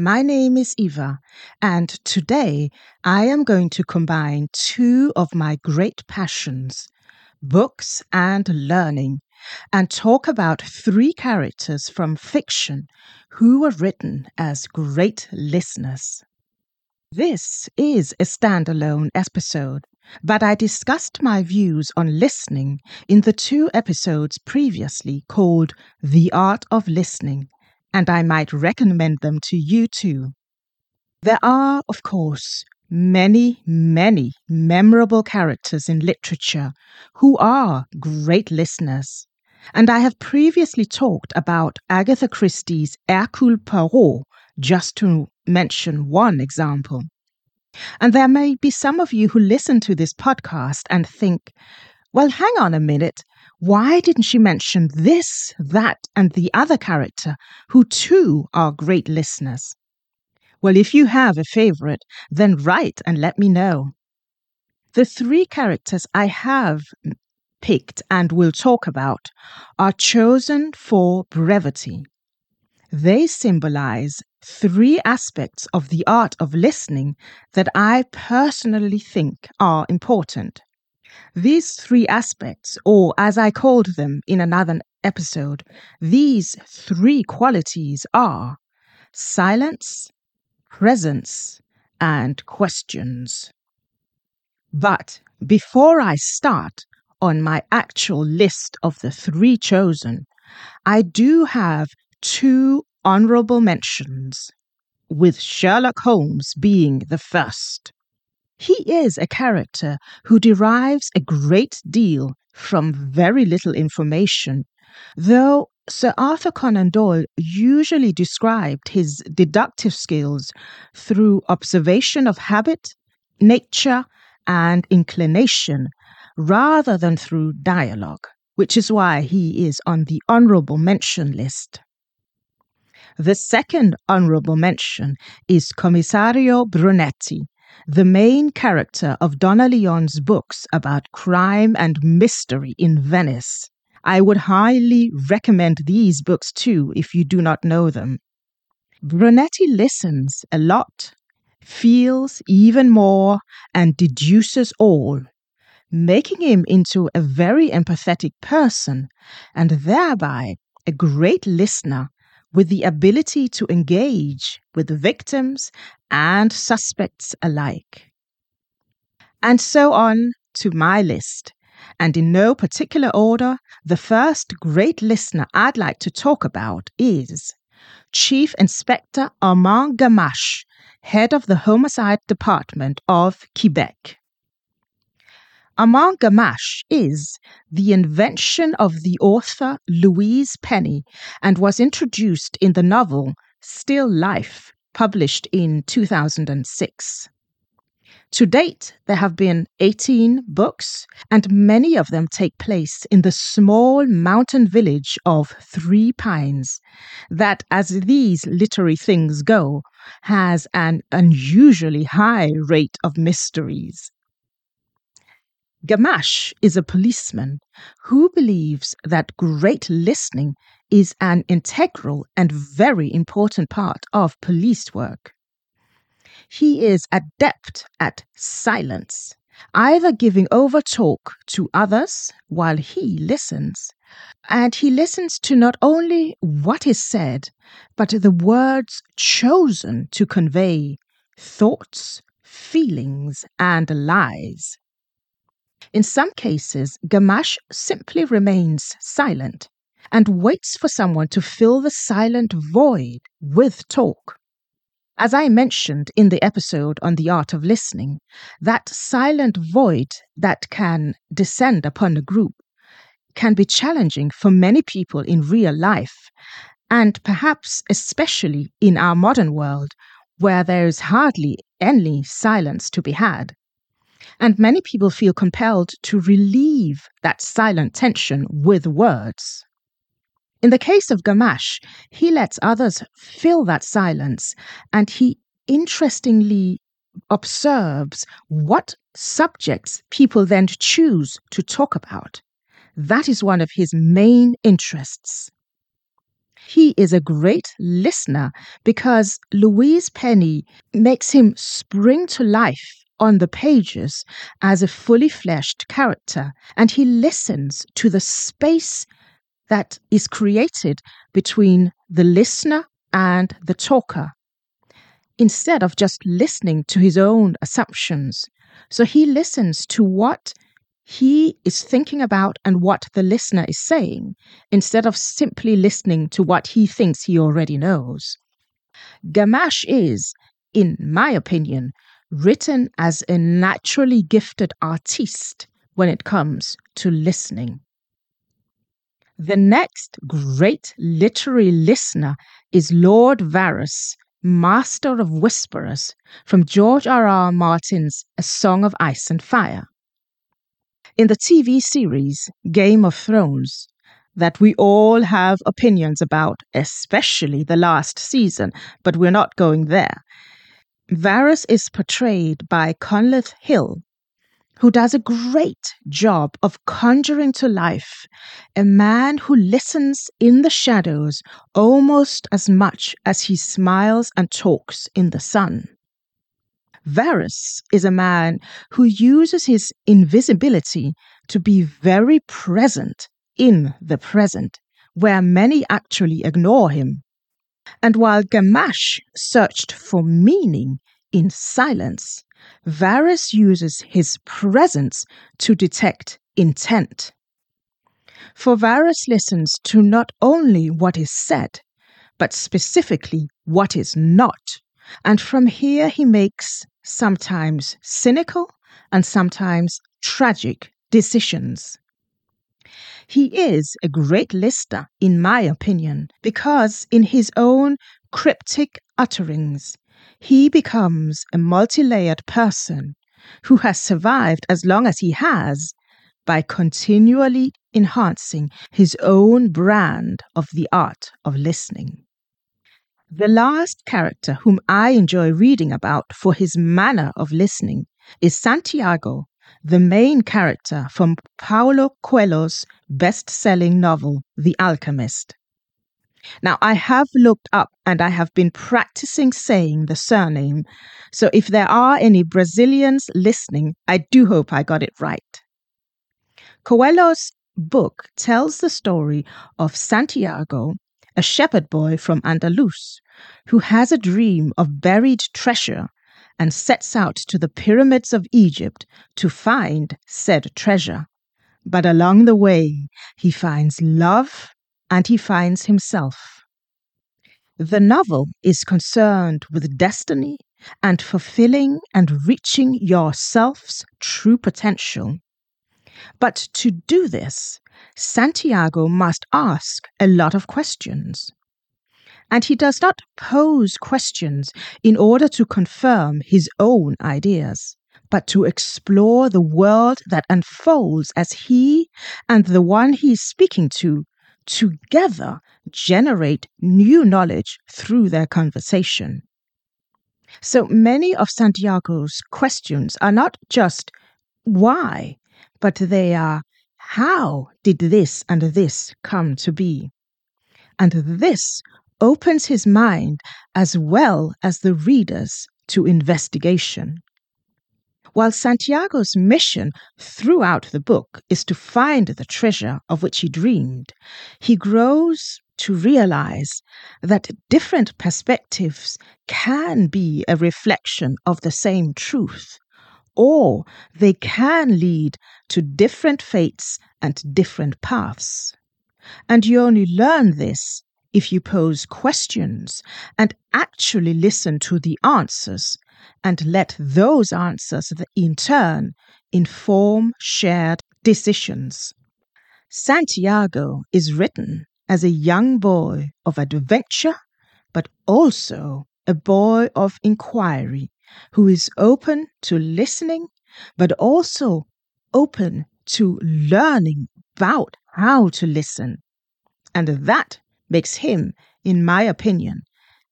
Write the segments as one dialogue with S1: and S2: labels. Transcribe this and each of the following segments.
S1: My name is Eva, and today I am going to combine two of my great passions, books and learning, and talk about three characters from fiction who were written as great listeners. This is a standalone episode, but I discussed my views on listening in the two episodes previously called The Art of Listening and I might recommend them to you too. There are, of course, many, many memorable characters in literature who are great listeners. And I have previously talked about Agatha Christie's Hercule Poirot, just to mention one example. And there may be some of you who listen to this podcast and think, well, hang on a minute. Why didn't she mention this, that, and the other character, who too are great listeners? Well, if you have a favorite, then write and let me know. The three characters I have picked and will talk about are chosen for brevity. They symbolize three aspects of the art of listening that I personally think are important. These three aspects, or as I called them in another episode, these three qualities are silence, presence, and questions. But before I start on my actual list of the three chosen, I do have two honorable mentions, with Sherlock Holmes being the first. He is a character who derives a great deal from very little information, though Sir Arthur Conan Doyle usually described his deductive skills through observation of habit, nature, and inclination rather than through dialogue, which is why he is on the honorable mention list. The second honorable mention is Commissario Brunetti, the main character of Donna Leon's books about crime and mystery in Venice. I would highly recommend these books too if you do not know them. Brunetti listens a lot, feels even more, and deduces all, making him into a very empathetic person and thereby a great listener with the ability to engage with victims and suspects alike. And so on to my list. And in no particular order, the first great listener I'd like to talk about is Chief Inspector Armand Gamache, head of the Homicide Department of Quebec. Armand Gamache is the invention of the author Louise Penny and was introduced in the novel Still Life, published in 2006. To date, there have been 18 books, and many of them take place in the small mountain village of Three Pines, that, as these literary things go, has an unusually high rate of mysteries. Gamache is a policeman who believes that great listening is an integral and very important part of police work. He is adept at silence, either giving over talk to others while he listens, and he listens to not only what is said, but the words chosen to convey thoughts, feelings, and lies. In some cases, Gamache simply remains silent and waits for someone to fill the silent void with talk. As I mentioned in the episode on the art of listening, that silent void that can descend upon a group can be challenging for many people in real life, and perhaps especially in our modern world where there is hardly any silence to be had. And many people feel compelled to relieve that silent tension with words. In the case of Gamache, he lets others fill that silence and he interestingly observes what subjects people then choose to talk about. That is one of his main interests. he is a great listener because Louise Penny makes him spring to life on the pages as a fully fleshed character, and he listens to the space that is created between the listener and the talker instead of just listening to his own assumptions. So he listens to what he is thinking about and what the listener is saying instead of simply listening to what he thinks he already knows. Gamache is, in my opinion, written as a naturally gifted artiste when it comes to listening. The next great literary listener is Lord Varys, Master of Whisperers, from George R. R. Martin's A Song of Ice and Fire. In the TV series Game of Thrones, that we all have opinions about, especially the last season, but we're not going there. Varys is portrayed by Conleth Hill, who does a great job of conjuring to life a man who listens in the shadows almost as much as he smiles and talks in the sun. Varys is a man who uses his invisibility to be very present in the present, where many actually ignore him. And while Gamache searched for meaning in silence, Varys uses his presence to detect intent. For Varys listens to not only what is said, but specifically what is not. And from here he makes sometimes cynical and sometimes tragic decisions. He is a great lister, in my opinion, because in his own cryptic utterings, he becomes a multi layered person who has survived as long as he has by continually enhancing his own brand of the art of listening. The last character whom I enjoy reading about for his manner of listening is Santiago, the main character from Paulo Coelho's best selling novel, The Alchemist. Now, I have looked up and I have been practicing saying the surname. So if there are any Brazilians listening, I do hope I got it right. Coelho's book tells the story of Santiago, a shepherd boy from Andalus, who has a dream of buried treasure and sets out to the pyramids of Egypt to find said treasure. But along the way, he finds love and he finds himself. The novel is concerned with destiny and fulfilling and reaching yourself's true potential. But to do this, Santiago must ask a lot of questions. And he does not pose questions in order to confirm his own ideas, but to explore the world that unfolds as he and the one he is speaking to together generate new knowledge through their conversation. So many of Santiago's questions are not just why, but they are how did this and this come to be? And this opens his mind as well as the readers to investigation. While Santiago's mission throughout the book is to find the treasure of which he dreamed, he grows to realize that different perspectives can be a reflection of the same truth, or they can lead to different fates and different paths. And you only learn this if you pose questions and actually listen to the answers and let those answers in turn inform shared decisions. Santiago is written as a young boy of adventure, but also a boy of inquiry who is open to listening, but also open to learning about how to listen. And that makes him, in my opinion,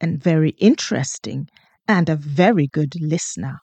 S1: a very interesting and a very good listener.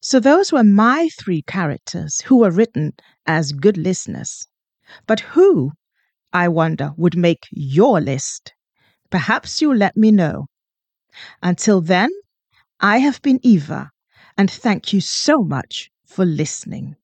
S1: So, those were my three characters who were written as good listeners. But who, I wonder, would make your list? Perhaps you'll let me know. Until then, I have been Eva, and thank you so much for listening.